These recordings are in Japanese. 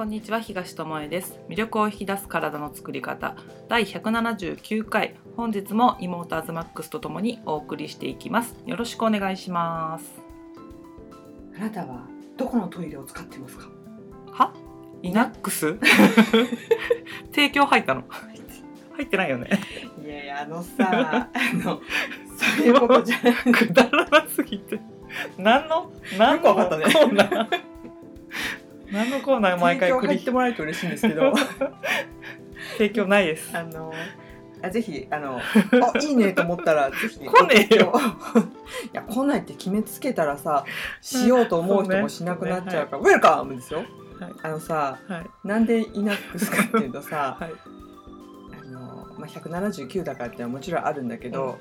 こんにちは東智恵です。魅力を引き出す体の作り方。第179回。本日も妹アズマックスとともにお送りしていきます。よろしくお願いします。あなたはどこのトイレを使ってますか？は？イナックス？提供入ったの？入ってないよね。いやいやあのさあの そういうことじゃなくくだらなすぎて。何の？何の？よくわかったね何のコーナー毎回提供入ってもらえると嬉しいんですけど。提供ないです。あのあぜひあの あいいねと思ったらぜひ。来ねえよ。いや来ないって決めつけたらさしようと思う人もしなくなっちゃうから、ウェルカムですよ。はい。あのさはい。なんでイナックスかっていうとさ、はい。あのまあ、179だからってのはもちろんあるんだけど、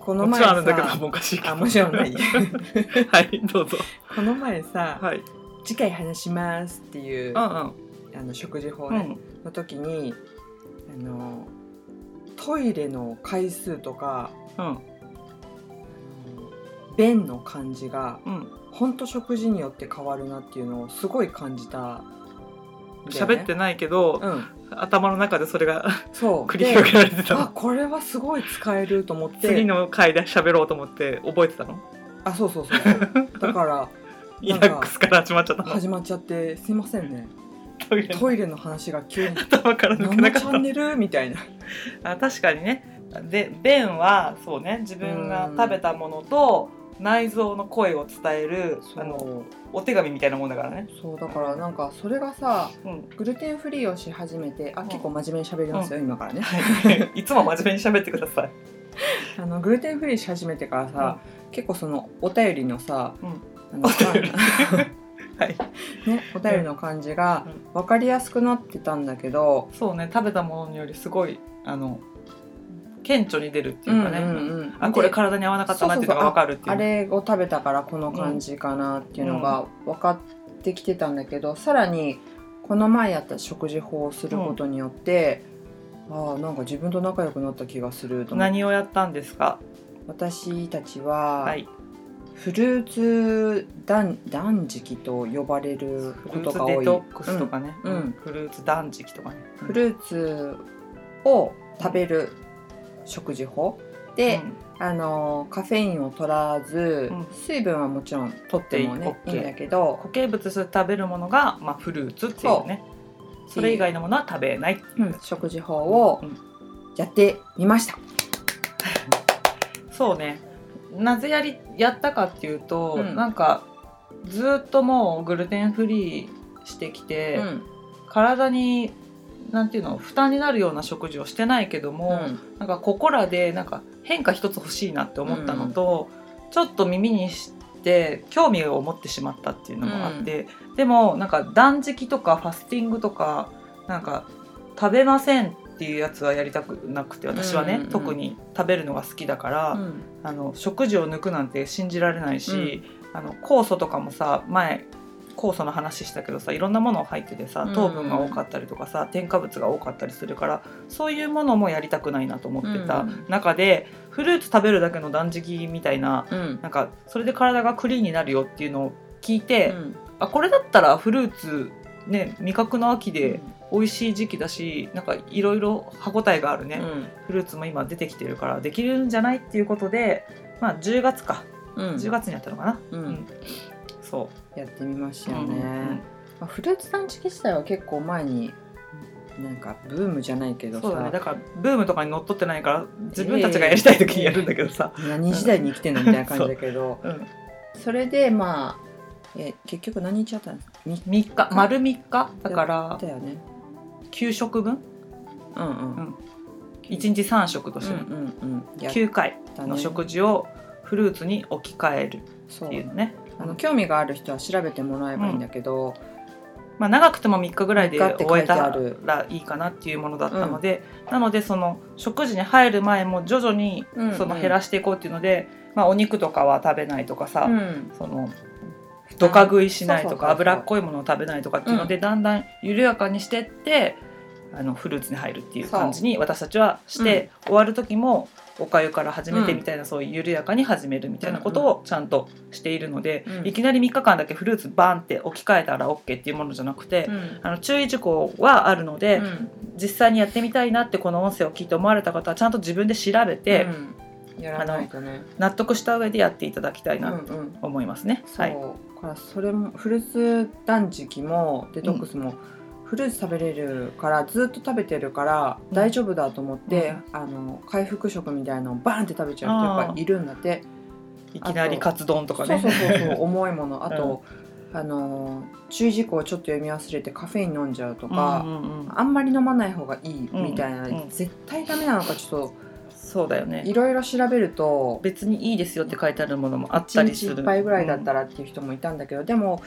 このもち前さろんあるんだけどもうおかしいあもちろんない。はいどうぞ。この前さ、はい次回話しますっていう、うんうん。あの食事法ね、うん。の時にあのトイレの回数とかうん。便の感じがうん。ほんと食事によって変わるなっていうのをすごい感じた喋ってないけど、うん。頭の中でそれが そう。繰り広げられてたの。これはすごい使えると思って。次の回で喋ろうと思って覚えてたの？あそうそうそう。だからイラックスから始まっちゃったの。始まっちゃってすいませんね。トイレの。トイレの話が急に。頭から抜けなかった。チャンネル？みたいな。あ確かにね。で便はそうね。自分が食べたものと内臓の声を伝えるあのお手紙みたいなもんだからね、そうだからなんかそれがさうん、グルテンフリーをし始めてあうん。結構真面目に喋りますよ、今からね。い。つも真面目に喋ってください、あのグルテンフリーし始めてからさ、結構そのお便りのさ、お便り。はい、ね、お便りの感じが分かりやすくなってたんだけど、そうね食べたものによりすごいあの顕著に出るっていうかね、うんうんうんあこれで体に合わなかったなっていうのが分かるっていう。あれを食べたからこの感じかなっていうのが分かってきてたんだけど、さらにこの前やった食事法をすることによって、ああなんか自分と仲良くなった気がすると何をやったんですか？私たちは、はいフルーツ断断食と呼ばれるフルーことが多い。ツデトックスとかね、うんうん。フルーツ断食とかね、うん。フルーツを食べる食事法で、あのカフェインを取らず、うん。水分はもちろん取ってもねいいんだけど固形物食べるものが、まあ、フルーツっていうね。それ以外のものは食べない、うん。食事法をうん。やってみました。そうねなぜやりやったかっていうと、うん。なんかずっともうグルテンフリーしてきて、うん。体になんていうの負担になるような食事をしてないけども、うん。なんかここらでなんか変化一つ欲しいなって思ったのと、ちょっと耳にして興味を持ってしまったっていうのもあって、でもなんか断食とかファスティングとかなんか食べませんっていうやつはやりたくなくて私はね、うんうん。うん特に食べるのが好きだから、うん。あの食事を抜くなんて信じられないし、あの酵素とかもさ前酵素の話したけどさいろんなもの入っててさうん糖分が多かったりとかさ、添加物が多かったりするからそういうものもやりたくないなと思ってたうん。中で、フルーツ食べるだけの断食みたいなうん。なんかそれで体がクリーンになるよっていうのを聞いて、うん。あこれだったらフルーツね味覚の秋で美味しい時期だしなんかいろいろ歯応えがあるね、うん。フルーツも今出てきてるからできるんじゃないっていうことでまあ10月か。うん。10月にやったのかな、うん。うん。そやってみましう、たよね。まあ、フルーツ断食自体は結構前になんかブームじゃないけどそうだね。さだからブームとかにのっとってないから自分たちがやりたい時にやるんだけどさ、何時代に生きてんのみたいな感じだけど。うん、それでまあえ結局何日やったのみ3日。丸3日。だからだよね。9食分？うんうん。うん。1日3食として。ね、うんうんうん。やっ9回の食事をフルーツに置き換えるそうっていうのねあの興味がある人は調べてもらえばいいんだけど、まあ、長くても3日ぐらいで3終えたある。らいいかなっていうものだったので、なのでその食事に入る前も徐々にうん。その減らしていこうっていうので、まあ、お肉とかは食べないとかさ、うん。そのどか食いしないとか脂っこいものを食べないとかっていうので、だんだん緩やかにしてってあのフルーツに入るっていう感じに私たちはして、終わる時もおかゆから始めてうんみたいな、そういう緩やかに始めるみたいなことをちゃんとしているので、うん。いきなり3日間だけフルーツバーンって置き換えたら OK っていうものじゃなくて、うん。あの注意事項はあるので、うん。実際にやってみたいなってこの音声を聞いて思われた方はちゃんと自分で調べて、うんやらないとね。納得した上でやっていただきたいなとうんうん。思いますね。そう、はい、からそれもフルーツ断食もデトックスも、フルーツ食べれるからずっと食べてるからうん。大丈夫だと思って、あの回復食みたいなのをバーンって食べちゃう人やっぱりいるんだって。いきなりカツ丼とかね。そうそうそうそう重いもの。あと、あの注意事項をちょっと読み忘れてカフェイン飲んじゃうとか、うんうんうん。あんまり飲まない方がいいみたいな、うんうん絶対ダメなのかちょっそうだよね。といろいろ調べると別にいいですよって書いてあるものもあった1りする。日1杯ぐらいだったらっていう人もいたんだけど、でも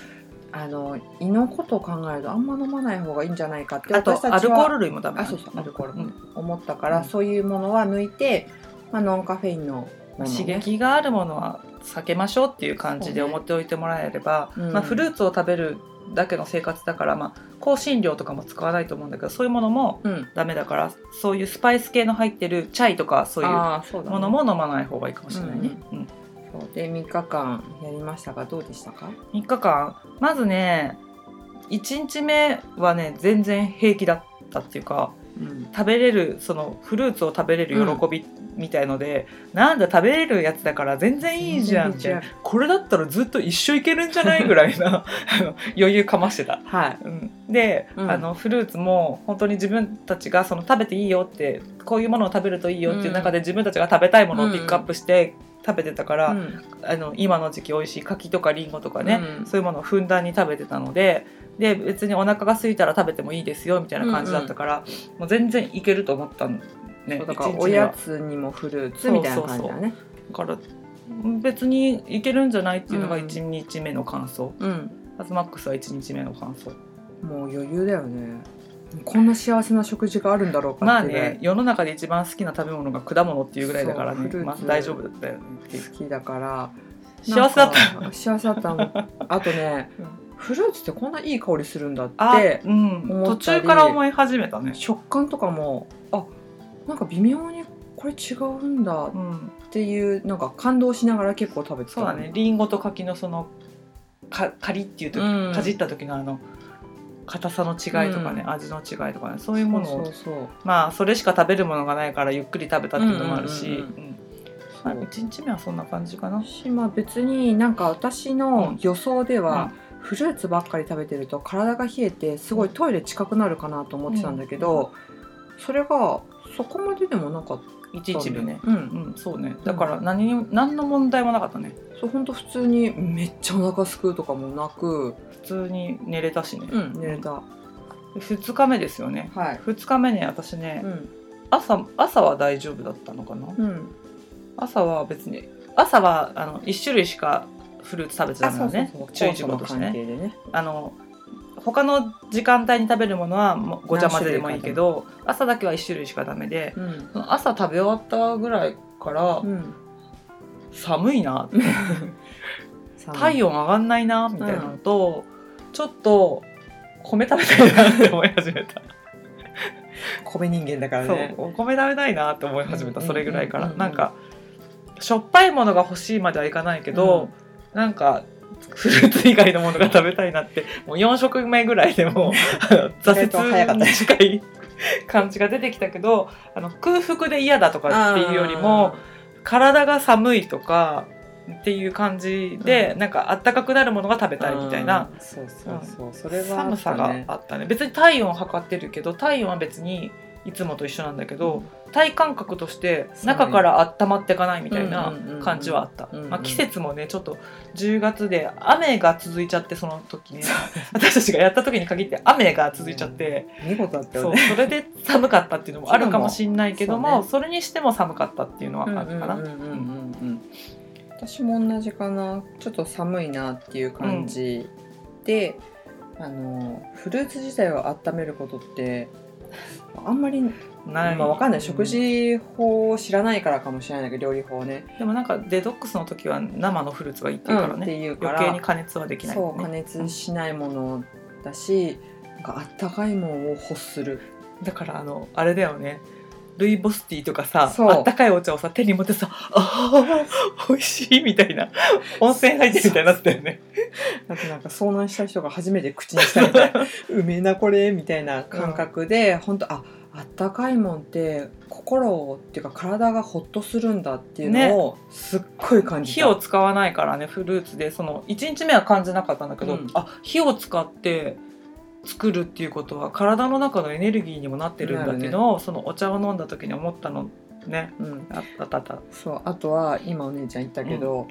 あの胃のことを考えるとあんま飲まない方がいいんじゃないかってあと私たちはアルコール類もダメ。あそうそうアルコールもうん。思ったから、うん。そういうものは抜いて、まあ、ノンカフェインの刺激があるものは避けましょうっていう感じで思っておいてもらえれば、うん。まあ、フルーツを食べるだけの生活だから、まあ、香辛料とかも使わないと思うんだけどそういうものもうん。ダメだからそういうスパイス系の入ってるチャイとかそういうものも飲まない方がいいかもしれないね。うんそうで3日間やりましたがどうでしたか、3日間。まずね1日目はね全然平気だったっていうかうん食べれるそのフルーツを食べれる喜びみたいので、なんだ食べれるやつだから全然いいじゃんみたいなこれだったらずっと一生いけるんじゃないぐらいな 余裕かましてた。はい。うん、で、うん。あのフルーツも本当に自分たちがその食べていいよってこういうものを食べるといいよっていう中で自分たちが食べたいものをピックアップして食べてたから、うん。あの今の時期美味しい柿とかりんごとかね、うん。そういうものをふんだんに食べてたのでで別にお腹が空いたら食べてもいいですよみたいな感じだったから、もう全然いけると思ったんねだからおやつにもフルーツみたいな感じだね。だから別にいけるんじゃないっていうのがうん。1日目の感想、うん。アズマックスは1日目の感想。もう余裕だよねこんな幸せな食事があるんだろうかまあね世の中で一番好きな食べ物が果物っていうぐらいだからね。まあ大丈夫だったよね好きだから。幸せだった。幸せだったの。あとね、うん。フルーツってこんないい香りするんだっあてうん、途思ったり。中から思い始めたね。食感とかもあなんか微妙にこれ違うんだっうん。ていうなんか感動しながら結構食べてたそうだね。りんごと柿のそのかカリっていう時、うん。かじった時のあの硬さの違いとかね、うん。味の違いとかねそういうものをまあそれしか食べるものがないからゆっくり食べたっていうのもあるし、うんうんうんうん。まあ、1日目はそんな感じかな。しまあ別になんか私の予想では、フルーツばっかり食べてると体が冷えてすごいトイレ近くなるかなと思ってたんだけど、それがそこまででもなかった1日目ね。うんうん、そうね。だから何にも何の問題もなかったね。そう本当普通にめっちゃお腹すくうとかもなく、普通に寝れたしね。うん、寝れた、2日目ですよね。はい、2日目ね私ね、うん朝朝は大丈夫だったのかな？うん、朝は別に朝はあの1種類しかフルーツ食べちゃダメなのね。注意事項として関ね。係でねあの他の時間帯に食べるものはごちゃ混ぜでもいいけど朝だけは1種類しかダメでうん。朝食べ終わったぐらいからうん寒いな。体温上がんないなみたいなのと、ちょっと米食べたいなって思い始めた、米人間だからそうねお米食べたいなって思い始めた、うんそれぐらいから、うんうんなんかしょっぱいものが欲しいまではいかないけど、なんかフルーツ以外のものが食べたいなってもう4食目ぐらいでも挫折に近い感じが出てきたけどあの空腹で嫌だとかっていうよりも体が寒いとかっていう感じで、うなんかあったかくなるものが食べたいみたいな、うんそうそうそう、それはあ寒さがあったね。別に体温測ってるけど体温は別にいつもと一緒なんだけど、体感覚として中から温まっていかないみたいな感じはあった、うんうんうん。まあ、季節もねちょっと10月で雨が続いちゃってその時ね。私たちがやった時に限って雨が続いちゃって、見事だったよね。それで寒かったっていうのもあるかもしれないけどもそそ,、れにしても寒かったっていうのはあるかな。うんうんうんうんうん私も同じかな。ちょっと寒いなっていう感じで、あのフルーツ自体を温めることってあんまり、ない。まあ、わかんない。食事法を知らないからかもしれないけど料理法ね。でもなんかデトックスの時は生のフルーツがいいっていうからね、いうから。余計に加熱はできない。そう加熱しないものだし、なんかあったかいものを欲する。だからあのあれだよねルイボスティーとかさそう。あったかいお茶をさ手に持ってさあー美味しいみたいな温泉入ってるみたいになってたよね。だってなんか遭難した人が初めて口にしたみたいなうめえなこれみたいな感覚で、本当ああったかいもんって心をっていうか体がホッとするんだっていうのをすっごい感じた、火を使わないからねフルーツで。その1日目は感じなかったんだけど、うん。あ火を使って作るっていうことは体の中のエネルギーにもなってるんだっていうのを、そのお茶を飲んだ時に思ったのねうん、あったあったそうあとは今お姉ちゃん言ったけど、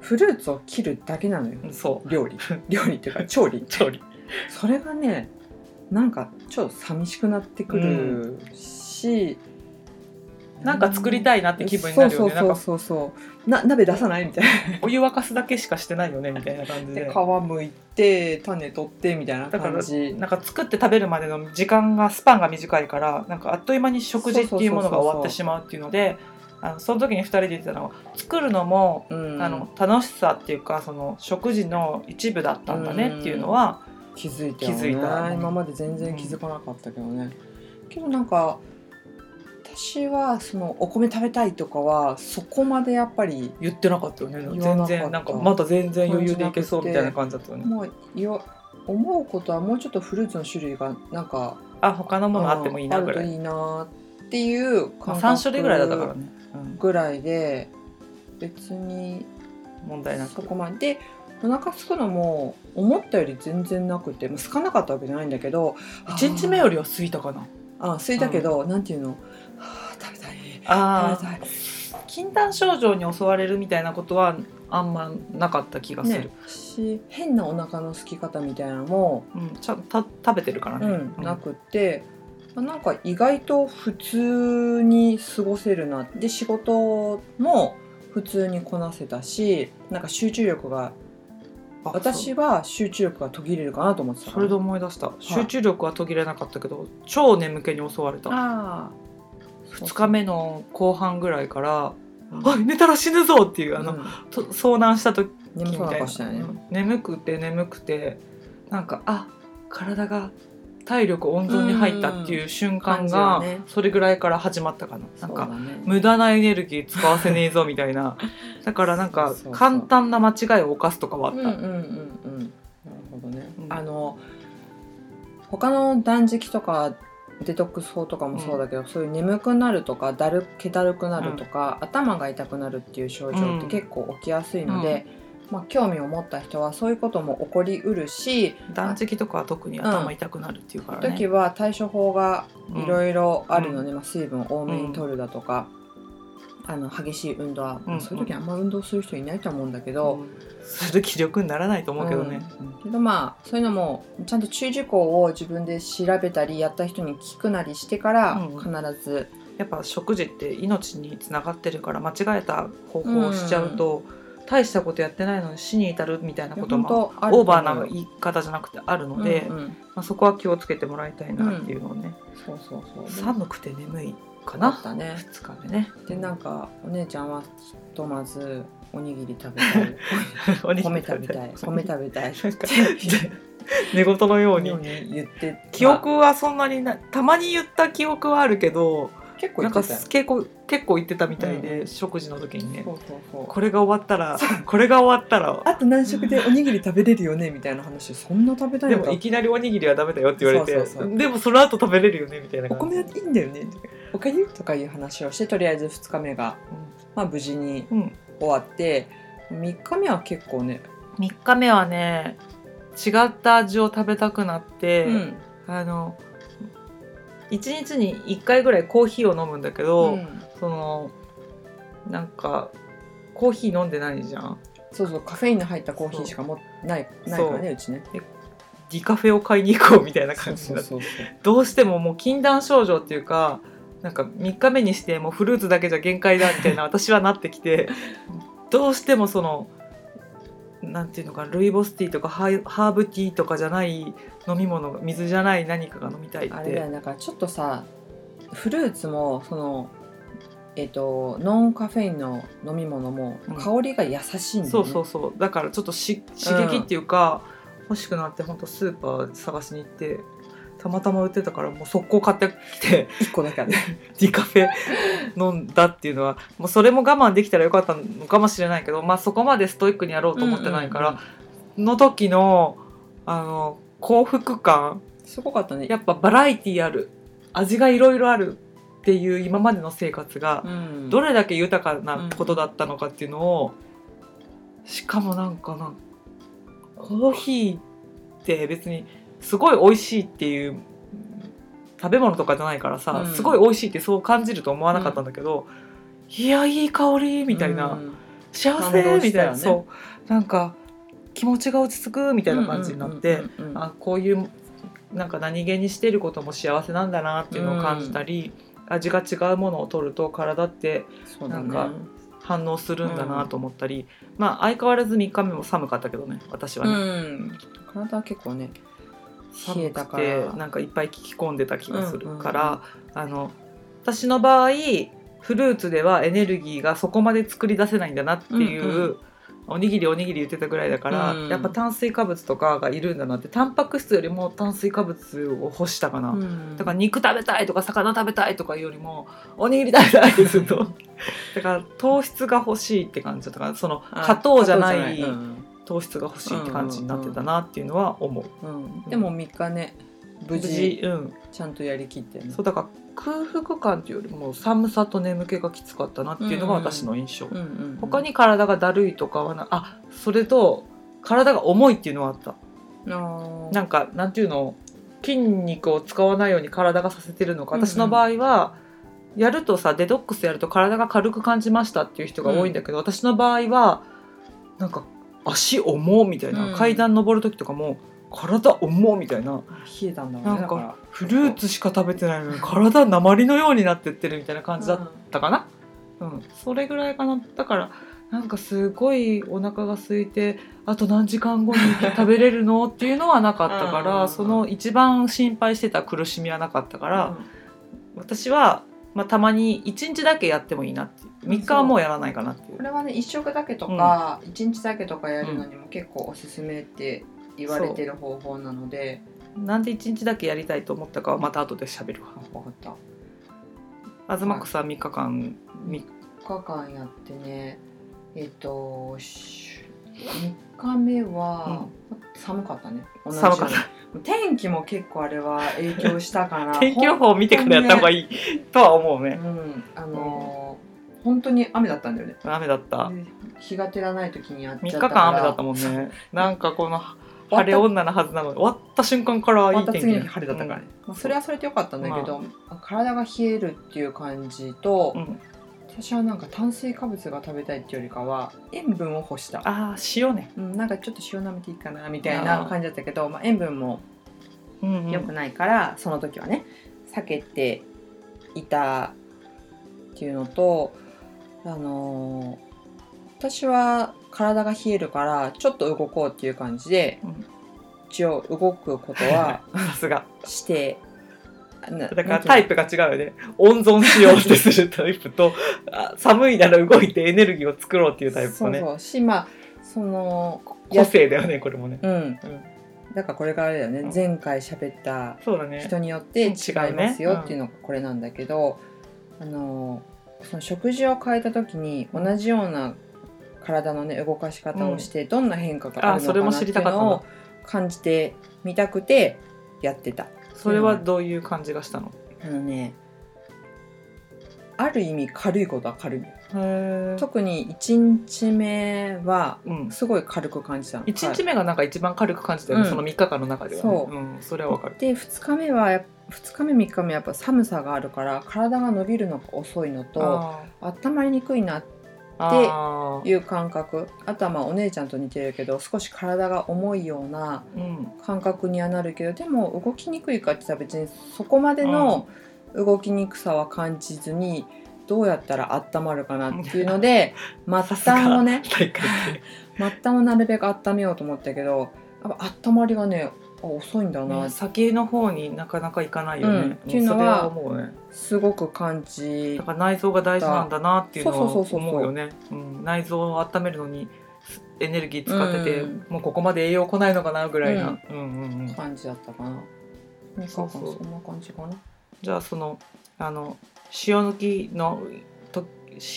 フルーツを切るだけなのよ。そ料理。料理っていうか調理。う調理。それがねなんかちょっと寂しくなってくるし、なんか作りたいなって気分になるよね。そうそうそうそう。な鍋出さないみたいな。お湯沸かすだけしかしてないよねみたいな感じで。で皮むいて種取ってみたいな感じ。なんか作って食べるまでの時間がスパンが短いからなんかあっという間に食事っていうものが終わってしまうっていうのであのその時に2人で言ってたのは作るのも、うん。あの楽しさっていうかその食事の一部だったんだねっていうのは、気づいたよね。気づいた。今まで全然気づかなかったけどね、けどなんか私はそのお米食べたいとかはそこまでやっぱり言ってなかったよね。全然なんかまだ全然余裕でいけそうみたいな感じだったよね。もうよ思うことはもうちょっとフルーツの種類がなんかあ他のものあってもいいなぐらい、あるといいなっていうまあ、感覚3種類ぐらいだったからね、うん。ぐらいで別に問題なく。そこまででお腹空くのも思ったより全然なくて、まあ、空かなかったわけじゃないんだけど1日目よりは空いたかなあ空いたけど、なんていうの？はあ食べたい。あ食べたい。禁断症状に襲われるみたいなことはあんまなかった気がする、ね。し変なお腹の空き方みたいなのも、うん、ちゃんと食べてるからね、うん、なくって、まあなんか意外と普通に過ごせるなで仕事も普通にこなせたしなんか集中力があ私は集中力が途切れるかなと思ってたそれで思い出した。集中力は途切れなかったけど超眠気に襲われた。ああ2日目の後半ぐらいから「うん。あ寝たら死ぬぞ!」っていうあの、うん。と遭難した時みたいなね、うん眠くて眠くてなんかあ体が体力温存に入ったっていう瞬間うんがそれぐらいから始まったかな。なんか無駄なエネルギー使わせねえぞみたいな。だからなんか簡単な間違いを犯すとかはあった、うんうんうんうん。なるほどね、うん。あの他の断食とかデトックス法とかもそうだけど、そういう眠くなるとかだる気だるくなるとか、頭が痛くなるっていう症状って結構起きやすいので、まあ、興味を持った人はそういうことも起こりうるし断食とかは特に頭痛くなるっていうからね、時は対処法がいろいいろあるので、まあ、水分を多めに取るだとか、あの激しい運動は、うんそういう時あんま運動する人いないと思うんだけど、する気力にならないと思うけどね、けどまあそういうのもちゃんと注意事項を自分で調べたりやった人に聞くなりしてからうん。必ず、やっぱ食事って命につながってるから間違えた方法をしちゃうと、大したことやってないのに死に至るみたいなこともオーバーな言い方じゃなくてあるので、うんうん。まあ、そこは気をつけてもらいたいなっていうのをね、そうそうそう。寒くて眠いかあなったね。2日目ね。でなんかお姉ちゃんはひとまずおにぎり食べたい。米食べたい。米食べたい。寝言のように。ように言って。記憶はそんなになたまに言った記憶はあるけど結構なんか言ってたよ結構結構言ってたみたいで、うん。食事の時にね。これが終わったらこれが終わったらあと何食でおにぎり食べれるよねみたいな話そんな食べたいでのか。もいきなりおにぎりはダメだよって言われてでもその後食べれるよねみたいなお米はいいんだよね。おかゆとかいう話をしてとりあえず2日目が、まあ、無事にうん、うん、終わって3日目は結構ね、3日目はね違った味を食べたくなって、うん。あの1日に1回ぐらいコーヒーを飲むんだけど、うん。そのなんかコーヒー飲んでないじゃん。そうそうカフェインの入ったコーヒーしかもないないからねう。ちね。ディカフェを買いに行こうみたいな感じになって。どうしてももう禁断症状っていうかなんか3日目にしてもうフルーツだけじゃ限界だみたいな私はなってきて どうしてもそのなんていうのかなルイボスティーとかハーブティーとかじゃない飲み物が水じゃない何かが飲みたいって。あれだよだからちょっとさフルーツもそのえっ、とノンカフェインの飲み物もうん。香りが優しいんだよね、そうそうそう。だからちょっとし刺激っていうか、欲しくなって本当スーパー探しに行ってたまたま売ってたからもう速攻買ってきて一個だけある。ディカフェ飲んだっていうのはもうそれも我慢できたらよかったのかもしれないけど、まあ、そこまでストイックにやろうと思ってないから、の時のあの幸福感すごかったね。やっぱバラエティーある味がいろいろあるっていう今までの生活がうん。どれだけ豊かなことだったのかっていうのをしかもなんかなコーヒーって別にすごい美味しいっていう食べ物とかじゃないからさ、うん。すごい美味しいってそう感じると思わなかったんだけど、いやいい香りみたいな、うん。幸感せみたいな、そう。なんか気持ちが落ち着くみたいな感じになって、うんうんうんうんあこういうなんか何気にしてることも幸せなんだなっていうのを感じたり、味が違うものを取ると体ってなんか反応するんだなと思ったり、まあ相変わらず3日目も寒かったけどね私はうね、ん。体は結構ね寒くたから。てなんかいっぱい聞き込んでた気がするから、あの私の場合フルーツではエネルギーがそこまで作り出せないんだなっていう、うんうおにぎりおにぎり言ってたぐらいだから、うん。やっぱ炭水化物とかがいるんだなってタンパク質よりも炭水化物を欲したかな、うん。だから肉食べたいとか魚食べたいとかいうよりもおにぎり食べたいってずっと。だから糖質が欲しいって感じだったからそのあ加糖じゃない。うん糖質が欲しいって感じになってたなっていうのは思う。うん。でも3日ね無無事事うん、ちゃんとやりきってね。そうだから空腹感っていうよりも寒さと眠気がきつかったなっていうのが私の印象、うんうんうん。他に体がだるいとかはなあそれと体が重いっていうのはあった。なんかなんていうの？筋肉を使わないように体がさせてるのか。うんうん。私の場合は、やるとさデトックスやると体が軽く感じましたっていう人が多いんだけど、私の場合はなんか足重うみたいな、うん。階段登る時とかも体重うみたいな冷えたんだろうなんかフルーツしか食べてないのに体鉛のようになってってるみたいな感じだったかな、うん。それぐらいかな。だからなんかすごいお腹が空いてあと何時間後に食べれるのっていうのはなかったかうん。らその一番心配してた苦しみはなかったから、私は、まあ、たまに1日だけやってもいいなって3日はもうやらないかなっていう。これはね一食だけとか一、日だけとかやるのにも結構おすすめって言われてる方法なので。なんで1日だけやりたいと思ったかはまた後で喋るわ。あ分かった。東草3日間み3日間やってね。えっ、とし3日目は、寒かったね。寒かった。天気も結構あれは影響したかな。天気予報を見てからやった方がいいとは思うね。うん。あのー本当に雨だったんだよね。雨だった。で日が照らない時にやっちゃ3日間雨だったもんね。なんかこの晴れ女のはずなのに終わった瞬間からいい天気また次の日晴れだったからね、まあ、それはそれでよかったんだけど、体が冷えるっていう感じと、うん。私はなんか炭水化物が食べたいっていうよりかは塩分を欲した、ああ塩ね。うん、なんかちょっと塩舐めていいかなみたいな感じだったけど、まあ、塩分もうん。良くないから、その時はね避けていたっていうのとあのー私は体が冷えるからちょっと動こうっていう感じで、うん一応動くことは さすが。してだだからタイプが違うよね。温存しようってするタイプとあ寒いなら動いてエネルギーを作ろうっていうタイプとね。そうそう。しまあその個性だよねこれもね。うん。だからこれがあれだよね、うん。前回喋ったそうだね。人によって違いますよっていう違のがこれなんだけど、あのその食事を変えた時に同じような体のね動かし方をしてどんな変化があるのかなっていうののを感じてみたくてやってた。それはどういう感じがしたの？あのねある意味軽いことは軽い特に1日目はうん。すごい軽く感じたの。1日目がなんか一番軽く感じたよね、うん。その3日間の中ではね。そう。うん、それはわかる。で2日目はやっ2日目3日目やっぱ寒さがあるから体が伸びるのが遅いのとあ温まりにくいなっていう感覚。あとはまあお姉ちゃんと似てるけど少し体が重いようなうん。感覚にはなるけどでも動きにくいかって言ったら別にそこまでの動きにくさは感じずにどうやったら温まるかなっていうので 末端をね 末端をなるべく温めようと思ったけどやっぱ温まりがねあ遅いんだな。ね先の方になかなかいかないよね、うん。っていうのはそれは思うね。すごく感じだから内臓が大事なんだなっていうのをそうそうそうそう思うよね。うん。内臓を温めるのにエネルギー使ってて、うん。もうここまで栄養来ないのかなぐらいな、うん、うんうん感じだったかな。3日間そう。そうそんな感じかな。じゃあそのあの塩抜きのと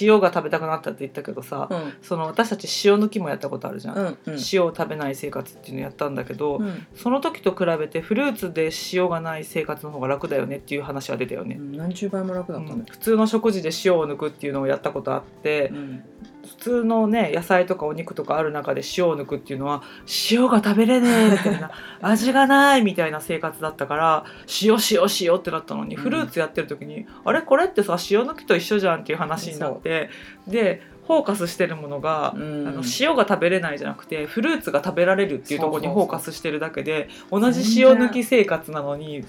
塩が食べたくなったって言ったけどさ、うん。その私たち塩抜きもやったことあるじゃん、うんうん。塩を食べない生活っていうのやったんだけど、うん。その時と比べてフルーツで塩がない生活の方が楽だよねっていう話は出たよね、何十倍も楽だったうん。ね、普通の食事で塩を抜くっていうのをやったことあって、うん普通のね野菜とかお肉とかある中で塩を抜くっていうのは塩が食べれねえみたいな 味がないみたいな生活だったから塩塩塩ってなったのに、うん。フルーツやってる時にあれ？これってさ塩抜きと一緒じゃんっていう話になってでフォーカスしてるものが、うん。あの塩が食べれないじゃなくてフルーツが食べられるっていうところにフォーカスしてるだけで同じ塩抜き生活なのに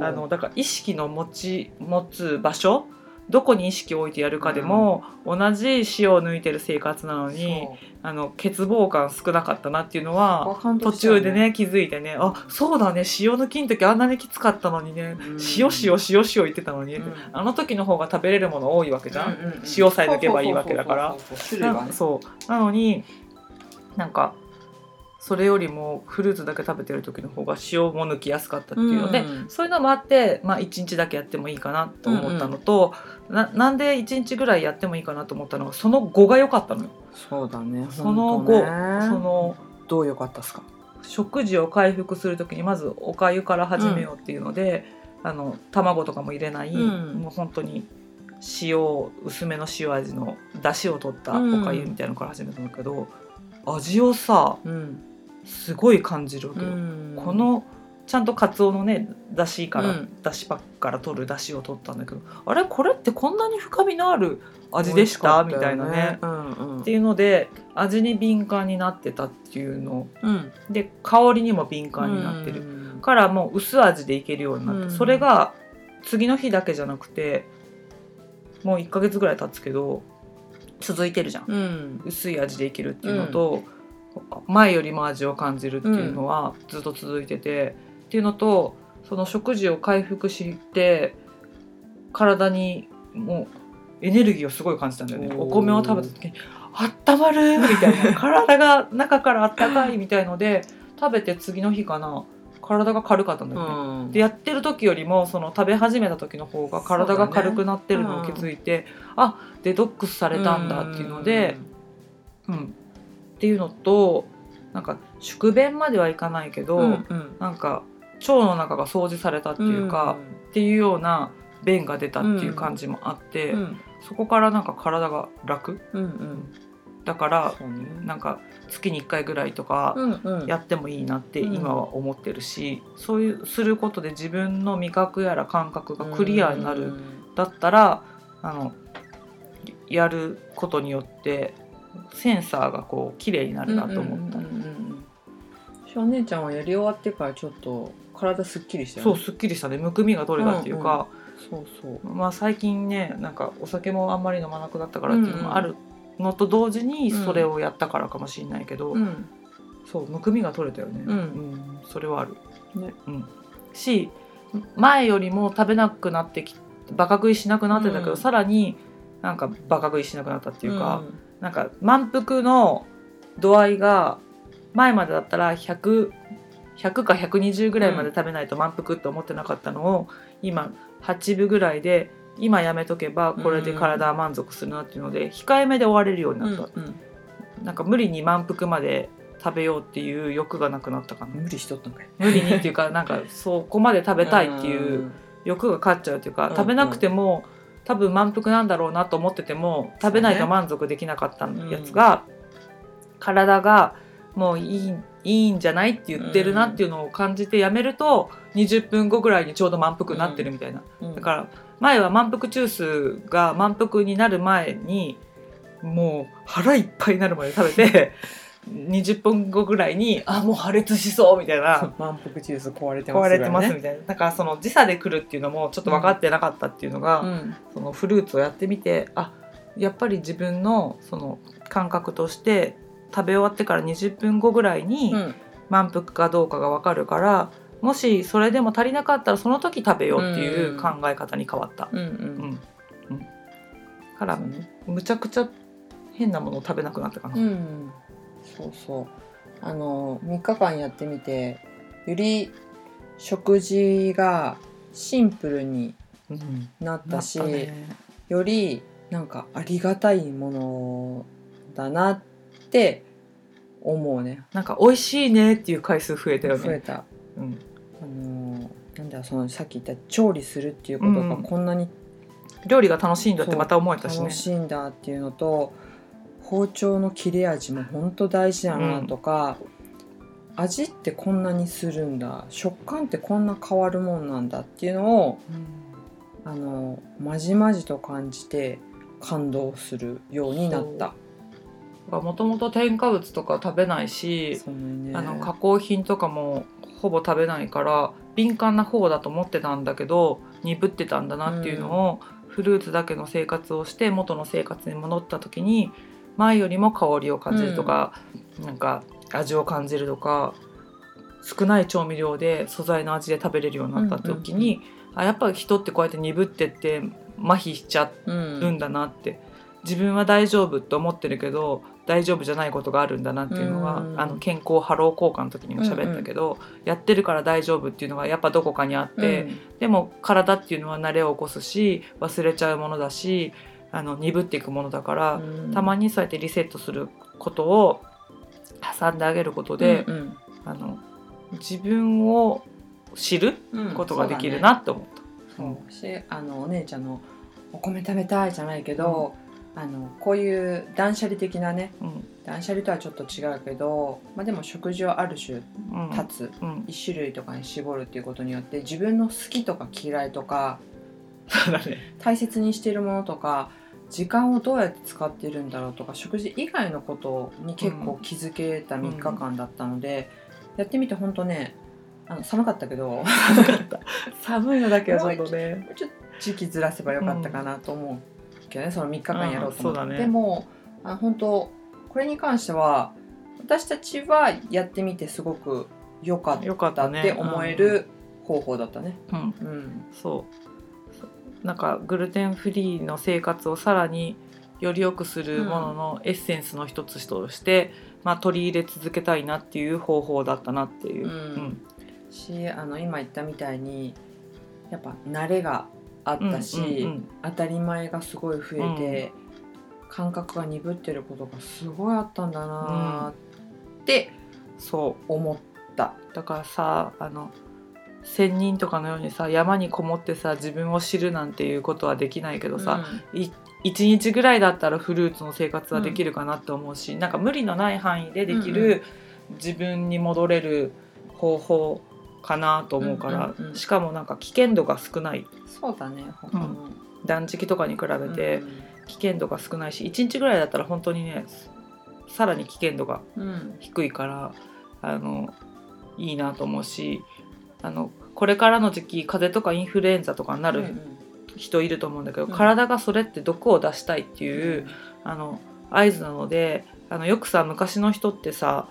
あのだから意識の持ち持つ場所どこに意識を置いてやるかでも、同じ塩を抜いてる生活なのにあの欠乏感少なかったなっていうのは途中でね気づいてねあそうだね塩抜きの時あんなにきつかったのにね、うん。塩塩塩塩言ってたのに、うん。あの時の方が食べれるもの多いわけじゃん。うんうんうん。塩さえ抜けばいいわけだから。そうなのになんかそれよりもフルーツだけ食べてる時の方が塩も抜きやすかったっていうので、うん。そういうのもあって、まあ、1日だけやってもいいかなと思ったのと、ななんで1日ぐらいやってもいいかなと思ったのがその後が良かったのよ。そうだねその後、ね。そのどう良かったっすか？食事を回復する時にまずおかゆから始めようっていうので、あの卵とかも入れない、うん。もう本当に塩薄めの塩味の出汁を取ったおかゆみたいなのから始めたんだけど、味をさうんすごい感じるわけよ。このちゃんとカツオのねだしから、うん。だしパックから取るだしを取ったんだけどあれ？これってこんなに深みのある味でした、みたいなね。うんうん。っていうので味に敏感になってたっていうの。うん。で香りにも敏感になってる、るからもう薄味でいけるようになって、うん。それが次の日だけじゃなくてもう1ヶ月ぐらい経つけど続いてるじゃん。うん。薄い味でいけるっていうのと、前よりも味を感じるっていうのはずっと続いてて、っていうのとその食事を回復して体にもうエネルギーをすごい感じたんだよね。お米を食べた時にあったまるみたいな。体が中からあったかいみたいので食べて次の日かな体が軽かったんだよね。うん。でやってる時よりもその食べ始めた時の方が体が軽くなってるのを気づいて、あデトックスされたんだっていうので、うんっていうのとなんか宿便まではいかないけど、うんうん。なんか腸の中が掃除されたっていうか、っていうような便が出たっていう感じもあって、うんそこからなんか体が楽。うんうん。だからね。なんか月に1回ぐらいとかうんうん。やってもいいなってうん。今は思ってるし、そういうすることで自分の味覚やら感覚がクリアになる、だったらあのやることによってセンサーがこう綺麗になるなと思った、お姉ちゃんはやり終わってからちょっと体すっきりしたよね。そうすっきりしたね。むくみが取れたっていうか、そうそう。まあ最近ねなんかお酒もあんまり飲まなくなったからっていうのもあるのと同時にそれをやったからかもしれないけど、うん。そうむくみが取れたよね、うん。んそれはある、ね。うん、し前よりも食べなくなってきバカ食いしなくなってたけど、うん。さらになんかバカ食いしなくなったっていうか、なんか満腹の度合いが前までだったら100 100か120ぐらいまで食べないと満腹って思ってなかったのを今8分ぐらいで今やめとけばこれで体は満足するなっていうので控えめで終われるようにうなんった、うんなんか無理に満腹まで食べようっていう欲がなくなったかな。無理しとったんかい。無理にっていうかなんか そこまで食べたいっていう欲が勝っちゃうっていうか、うん。食べなくても多分満腹なんだろうなと思ってても食べないと満足できなかったやつが、体がもういいいいんじゃないって言ってるなっていうのを感じてやめると20分後ぐらいにちょうど満腹になってるみたいな、うん。だから前は満腹中枢が満腹になる前にもう腹いっぱいになるまで食べて20分後ぐらいにあもう破裂しそうみたいな。満腹ジュース壊れてます壊れてますねみたいな。だからその時差で来るっていうのもちょっと分かってなかったっていうのが、うん。そのフルーツをやってみてあやっぱり自分のその感覚として食べ終わってから20分後ぐらいにうん。満腹かどうかが分かるから、もしそれでも足りなかったらその時食べようっていう考え方に変わった。うんううんん。うん。からむちゃくちゃ変なものを食べなくなったかな。うんそうそうあの3日間やってみてより食事がシンプルにうんなったしなったねよりなんかありがたいものだなって思うねなんか美味しいねっていう回数増えたよね。増えた。うんあのーなんだそのさっき言った調理するっていうことがうんこんなに料理が楽しいんだってまた思えたしね楽。しいんだっていうのと包丁の切れ味も本当大事だなとか、味ってこんなにするんだ食感ってこんな変わるもんなんだっていうのをあのまじまじと感じて感動するようになった。もともと添加物とか食べないし、ね。あの加工品とかもほぼ食べないから敏感な方だと思ってたんだけど鈍ってたんだなっていうのを、フルーツだけの生活をして元の生活に戻った時に前よりも香りを感じるとか、なんか味を感じるとか少ない調味料で素材の味で食べれるようになった時に、あやっぱり人ってこうやって鈍ってって麻痺しちゃうんだなって。自分は大丈夫って思ってるけど大丈夫じゃないことがあるんだなっていうのは、うんあの健康ハロー交換の時にも喋ったけど、やってるから大丈夫っていうのがやっぱどこかにあって、でも体っていうのは慣れを起こすし忘れちゃうものだしあの鈍っていくものだから、たまににそうやってリセットすることを挟んであげることで、うんあの自分を知るうんことができるなって思った。そう。しあのお姉ちゃんの「お米食べたい」じゃないけど、あのこういう断捨離的なねうん。断捨離とはちょっと違うけど、まあ、でも食事をある種うん。断つ、うん、一種類とかに絞るっていうことによって自分の好きとか嫌いとか そうだね。大切にしているものとか時間をどうやって使っているんだろうとか食事以外のことに結構気づけた3日間だったので、やってみて本当ねあの寒かったけど 寒いのだけはちょっとね。ちょっと時期ずらせばよかったかなと思うけどね、その3日間やろうと思って、ねでもあ本当これに関しては私たちはやってみてすごく良かっよかった。って思える方法だったね。うん。うんうんそうそうなんかグルテンフリーの生活をさらにより良くするもののエッセンスの一つとして、まあ、取り入れ続けたいなっていう方法だったなっていう。うん。しあの今言ったみたいにやっぱ慣れがあったし、うんうんうん。当たり前がすごい増えて、感覚が鈍ってることがすごいあったんだなってそ思った。うだからさあの仙人とかのようにさ山にこもってさ自分を知るなんていうことはできないけどさ、い1日ぐらいだったらフルーツの生活はできるかなって思うし、なんか無理のない範囲でできうんうる自分に戻れる方法かなと思うから、うんうんうんしかもなんか危険度が少ない。そうだね他の、断食とかに比べてうん危険度が少ないし1日ぐらいだったら本当にねさらに危険度がうん。低いからあのいいなと思うしあのこれからの時期風邪とかインフルエンザとかになる人いると思うんだけど、うん。体がそれって毒を出したいっていう、あの合図なのであのよくさ昔の人ってさ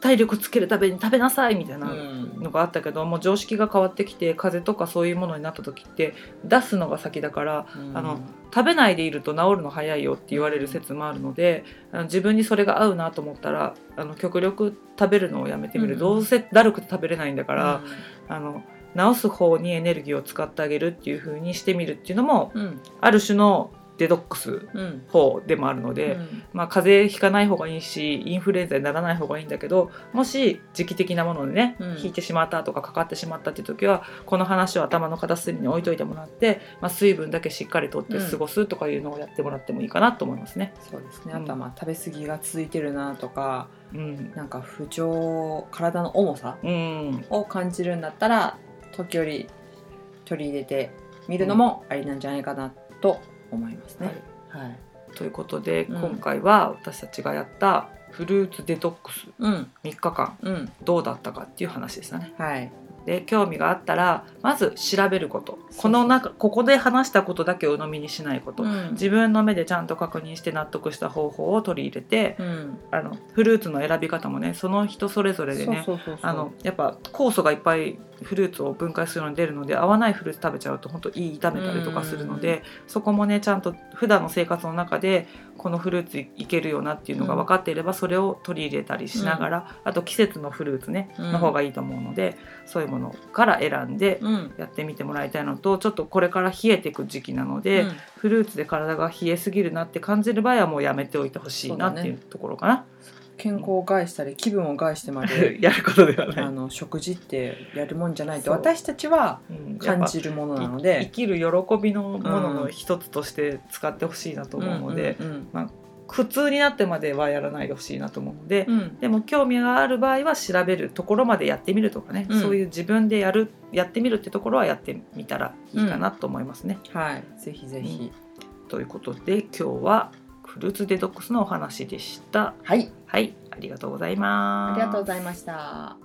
体力つけるために食べなさいみたいなうん。のがあったけど、もう常識が変わってきて風邪とかそういうものになった時って出すのが先だからうん。あの食べないでいると治るの早いよって言われる説もあるのであの自分にそれが合うなと思ったらあの極力食べるのをやめてみる、うん。どうせだるくて食べれないんだから、あの治す方にエネルギーを使ってあげるっていう風にしてみるっていうのもうん。ある種のデトックスうん。法でもあるので、うん。まあ、風邪ひかない方がいいしインフルエンザにならない方がいいんだけどもし時期的なものでね、うん。引いてしまったとかかかってしまったっていう時はこの話を頭の片隅に置いといてもらって、まあ、水分だけしっかりとって過ごすとかいうのをやってもらってもいいかなと思いますね。そうですね。うんあとはまあ食べ過ぎが続いてるなとかうん、なんか不調体の重さうん。を感じるんだったら時折取り入れてみるのもありなんじゃないかなと思いますはいね。はい。ということで、うん。今回は私たちがやったフルーツデトックスうん。3日間うん。どうだったかっていう話でしたね。はい。で興味があったらまず調べること。この中ここで話したことだけを鵜呑みにしないこと、うん。自分の目でちゃんと確認して納得した方法を取り入れてうん。あのフルーツの選び方もねその人それぞれでねやっぱ酵素がいっぱいフルーツを分解するのに出るので合わないフルーツ食べちゃうと本当胃痛めたりとかするので、そこもねちゃんと普段の生活の中でこのフルーツいけるよなっていうのが分かっていれば、それを取り入れたりしながら、あと季節のフルーツね、うん。の方がいいと思うのでそういうものから選んでうん。やってみてもらいたいのとちょっとこれから冷えていく時期なので、フルーツで体が冷えすぎるなって感じる場合はもうやめておいてほしいなっていうところかな、健康を害したり気分を害してまで やることではない。あ。の食事ってやるもんじゃないと私たちは感じるものなのい生できる喜びのものの一つとして使ってほしいなと思うので、うん苦痛になってまではやらないでほしいなと思うので、うん。うんでも興味がある場合は調べるところまでやってみるとかね、うん。そういう自分でやるやってみるってところはやってみたらいいかなと思いますね。はい。ぜひぜひ、ということで今日はフルーツデトックスのお話でした。はいはい、ありがとうございます。ありがとうございました。